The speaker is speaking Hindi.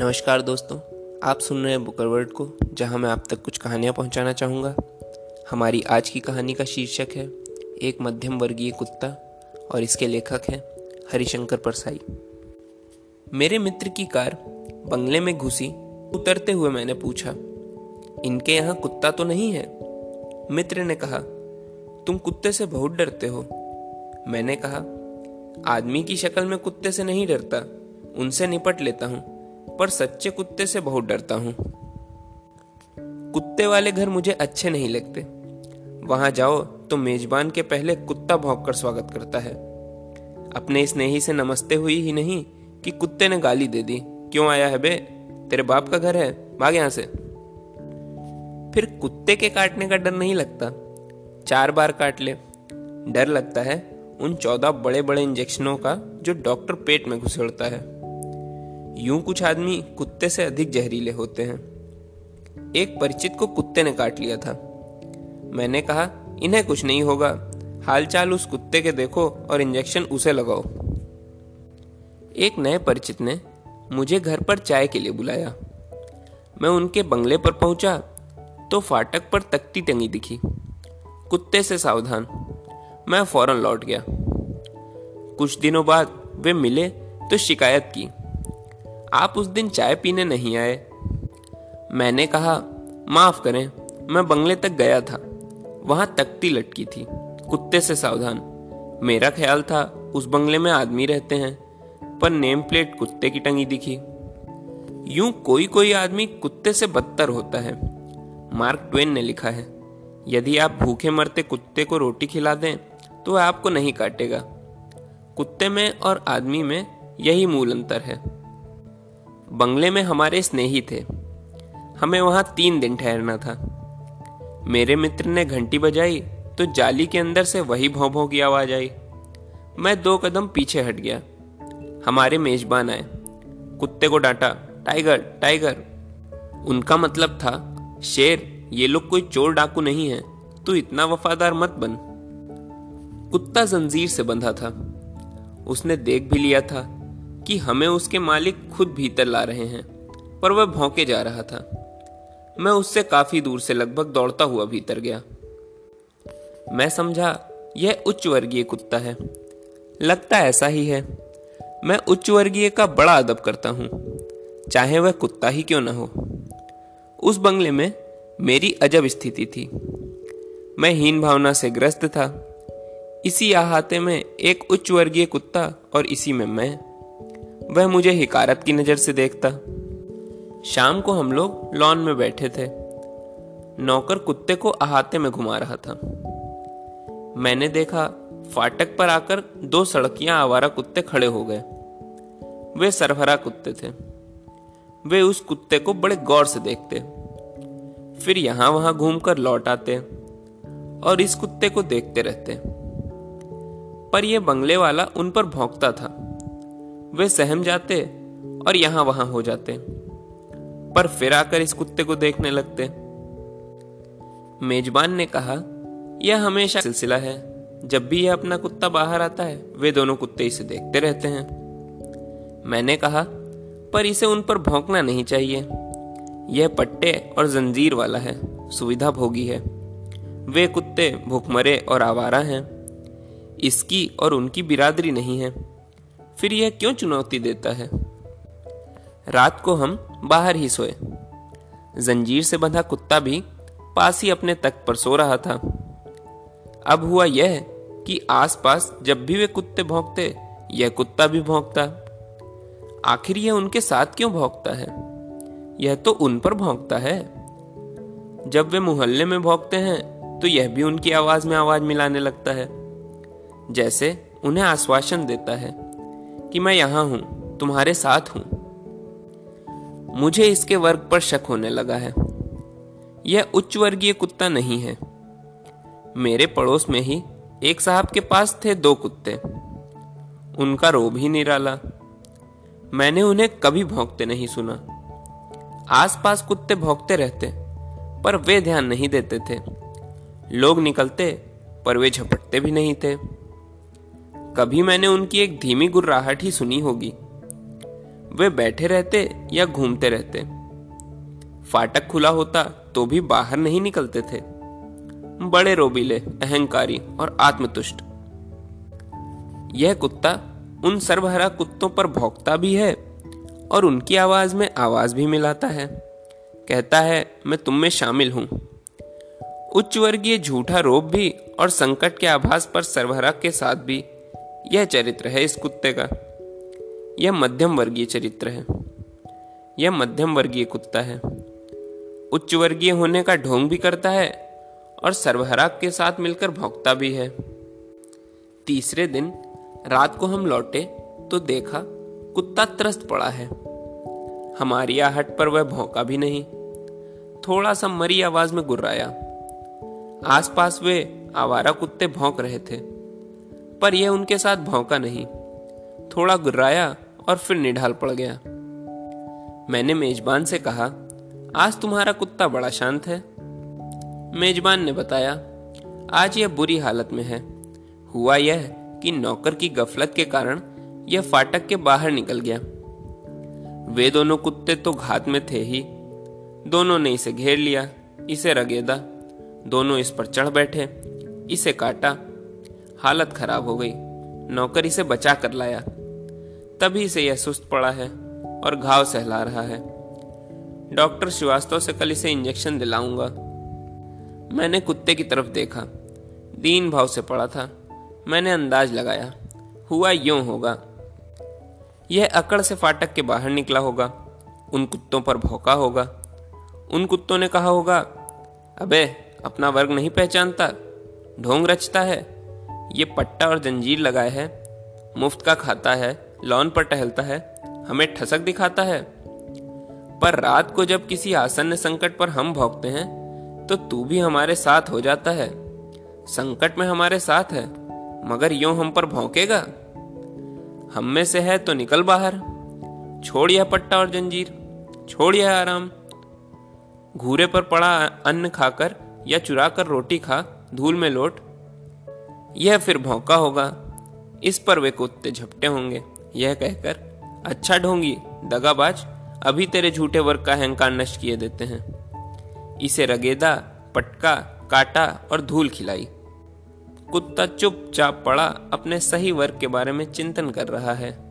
नमस्कार दोस्तों, आप सुन रहे हैं बुकर बुकरवर्ड को, जहाँ मैं आप तक कुछ कहानियाँ पहुंचाना चाहूँगा। हमारी आज की कहानी का शीर्षक है, एक मध्यम वर्गीय कुत्ता, और इसके लेखक हैं हरिशंकर परसाई। मेरे मित्र की कार बंगले में घुसी, उतरते हुए मैंने पूछा, इनके यहाँ कुत्ता तो नहीं है? मित्र ने कहा, तुम कुत्ते से बहुत डरते हो। मैंने कहा, आदमी की शक्ल में कुत्ते से नहीं डरता, उनसे निपट लेता हूँ। पर सच्चे कुत्ते से बहुत डरता हूँ। कुत्ते वाले घर मुझे अच्छे नहीं लगते। वहाँ जाओ तो मेजबान के पहले कुत्ता भौंक कर स्वागत करता है। अपने स्नेही से नमस्ते हुई ही नहीं कि कुत्ते ने गाली दे दी। क्यों आया है बे? तेरे बाप का घर है। भाग यहाँ से। फिर कुत्ते के काटने का डर नहीं लगता। चार बार काट ले। डर लगता है उन चौदह बड़े बड़े इंजेक्शनों का जो डॉक्टर पेट में घुसेड़ता है। यूँ कुछ आदमी कुत्ते से अधिक जहरीले होते हैं। एक परिचित को कुत्ते ने काट लिया था। मैंने कहा, इन्हें कुछ नहीं होगा। हालचाल उस कुत्ते के देखो और इंजेक्शन उसे लगाओ। एक नए परिचित ने मुझे घर पर चाय के लिए बुलाया। मैं उनके बंगले पर पहुँचा तो फाटक पर तख्ती टंगी दिखी। कुत्ते से सावधान, मैं फ़ौरन लौट गया। कुछ दिनों बाद वे मिले तो शिकायत की। आप उस दिन चाय पीने नहीं आए। मैंने कहा, माफ़ करें, मैं बंगले तक गया था। वहाँ तख्ती लटकी थी, कुत्ते से सावधान। मेरा ख्याल था उस बंगले में आदमी रहते हैं, पर नेम प्लेट कुत्ते की टंगी दिखी। यूँ कोई कोई आदमी कुत्ते से बदतर होता है। मार्क ट्वेन ने लिखा है, यदि आप भूखे मरते कुत्ते को रोटी खिला दें तो आपको नहीं काटेगा। कुत्ते में और आदमी में यही मूल अंतर है। बंगले में हमारे स्नेही थे। हमें वहाँ तीन दिन ठहरना था। मेरे मित्र ने घंटी बजाई तो जाली के अंदर से वही भौं भौं की आवाज़ आई। मैं दो कदम पीछे हट गया। हमारे मेजबान आए। कुत्ते को डांटा, टाइगर टाइगर। उनका मतलब था, शेर, ये लोग कोई चोर डाकू नहीं है, तू इतना वफादार मत बन। कुत्ता जंजीर से बंधा था। उसने देख भी लिया था कि हमें उसके मालिक खुद भीतर ला रहे हैं, पर वह भौंके जा रहा था। मैं उससे काफ़ी दूर से लगभग दौड़ता हुआ भीतर गया। मैं समझा, यह उच्च वर्गीय कुत्ता है। लगता ऐसा ही है। मैं उच्च वर्गीय का बड़ा अदब करता हूँ, चाहे वह कुत्ता ही क्यों ना हो। उस बंगले में मेरी अजब स्थिति थी। मैं हीन भावना से ग्रस्त था। इसी अहाते में एक उच्च वर्गीय कुत्ता और इसी में मैं। वह मुझे हिकारत की नज़र से देखता। शाम को हम लोग लॉन में बैठे थे। नौकर कुत्ते को अहाते में घुमा रहा था। मैंने देखा, फाटक पर आकर दो सड़कियाँ आवारा कुत्ते खड़े हो गए। वे सरभरा कुत्ते थे। वे उस कुत्ते को बड़े गौर से देखते। फिर यहाँ वहाँ घूमकर लौट आते और इस कुत्ते को देखते रहते। पर यह बंगले वाला उन पर भौंकता था। वे सहम जाते और यहाँ वहाँ हो जाते। पर फिर आकर इस कुत्ते को देखने लगते। मेजबान ने कहा, यह हमेशा सिलसिला है। जब भी यह अपना कुत्ता बाहर आता है, वे दोनों कुत्ते इसे देखते रहते हैं। मैंने कहा, पर इसे उन पर भौंकना नहीं चाहिए। यह पट्टे और जंजीर वाला है, सुविधा भोगी है। वे कुत्ते भूखमरे और आवारा हैं। इसकी और उनकी बिरादरी नहीं है। फिर यह क्यों चुनौती देता है? रात को हम बाहर ही सोए। जंजीर से बंधा कुत्ता भी पास ही अपने तक पर सो रहा था। अब हुआ यह कि आसपास जब भी वे कुत्ते भौंकते, यह कुत्ता भी भौंकता। आखिर यह उनके साथ क्यों भौंकता है? यह तो उन पर भौंकता है। जब वे मोहल्ले में भौंकते हैं तो यह भी उनकी आवाज़ में आवाज़ मिलाने लगता है, जैसे उन्हें आश्वासन देता है। कि मैं यहाँ हूँ, तुम्हारे साथ हूँ। मुझे इसके वर्ग पर शक होने लगा है। यह उच्च वर्गीय कुत्ता नहीं है। मेरे पड़ोस में ही एक साहब के पास थे दो कुत्ते। उनका रोब ही निराला मैंने उन्हें कभी भौंकते नहीं सुना। आसपास कुत्ते भौंकते रहते, पर वे ध्यान नहीं देते थे। लोग निकलते, पर वे झपटते भी नहीं थे। कभी मैंने उनकी एक धीमी गुर्राहट ही सुनी होगी। वे बैठे रहते या घूमते रहते। फाटक खुला होता तो भी बाहर नहीं निकलते थे। बड़े रोबीले, अहंकारी और आत्मतुष्ट। यह कुत्ता उन सर्वहरा कुत्तों पर भौंकता भी है और उनकी आवाज़ में आवाज़ भी मिलाता है। कहता है, मैं तुम में शामिल हूँ। उच्च वर्गीय झूठा रोब भी और संकट के आभास पर सर्वहरा के साथ भी यह चरित्र है इस कुत्ते का। यह मध्यम वर्गीय चरित्र है। यह मध्यम वर्गीय कुत्ता है। उच्च वर्गीय होने का ढोंग भी करता है और सर्वहराक के साथ मिलकर भौंकता भी है। तीसरे दिन रात को हम लौटे तो देखा कुत्ता त्रस्त पड़ा है। हमारी आहट पर वह भौंका भी नहीं। थोड़ा सा मरी आवाज़ में गुर्राया। आसपास वे आवारा कुत्ते भौंक रहे थे। पर यह उनके साथ भौंका नहीं। थोड़ा गुर्राया और फिर निढाल पड़ गया। मैंने मेजबान से कहा, आज तुम्हारा कुत्ता बड़ा शांत है। मेजबान ने बताया, आज यह बुरी हालत में है। हुआ यह कि नौकर की गफलत के कारण यह फाटक के बाहर निकल गया। वे दोनों कुत्ते तो घात में थे ही। दोनों ने इसे घेर लिया, इसे रगेदा। दोनों इस पर चढ़ बैठे, इसे काटा हालत खराब हो गई। नौकरी से बचा कर लाया। तभी से यह सुस्त पड़ा है और घाव सहला रहा है। डॉक्टर श्रीवास्तव से कल इसे इंजेक्शन दिलाऊँगा। मैंने कुत्ते की तरफ़ देखा। दीन भाव से पड़ा था। मैंने अंदाज लगाया, हुआ यूँ होगा। यह अकड़ से फाटक के बाहर निकला होगा। उन कुत्तों पर भौका होगा। उन कुत्तों ने कहा होगा, अबे, अपना वर्ग नहीं पहचानता। ढोंग रचता है। ये पट्टा और जंजीर लगाए है, मुफ़्त का खाता है, लॉन पर टहलता है, हमें ठसक दिखाता है। पर रात को जब किसी आसन्न संकट पर हम भोगते हैं तो तू भी हमारे साथ हो जाता है। संकट में हमारे साथ है, मगर यूँ हम पर भौंकेगा? हम में से है तो निकल बाहर। छोड़ यह पट्टा और जंजीर, छोड़ यह आराम। घूरे पर पड़ा अन्न खाकर या चुरा कर रोटी खा, धूल में लोट यह फिर भौंका होगा। इस पर वे कुत्ते झपटे होंगे। यह कहकर अच्छा ढोंगी, दगाबाज, अभी तेरे झूठे वर्ग का अहंकार नष्ट किए देते हैं। इसे रगेदा, पटका, काटा और धूल खिलाई। कुत्ता चुपचाप पड़ा, अपने सही वर्ग के बारे में चिंतन कर रहा है।